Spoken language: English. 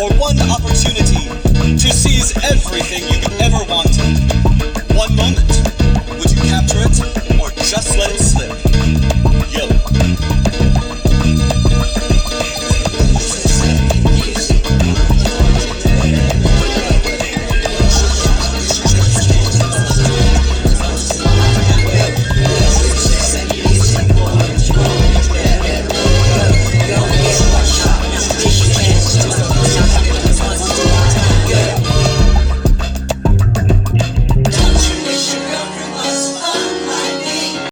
or one opportunity to seize everything you have ever wanted. One moment, would you capture it or just let it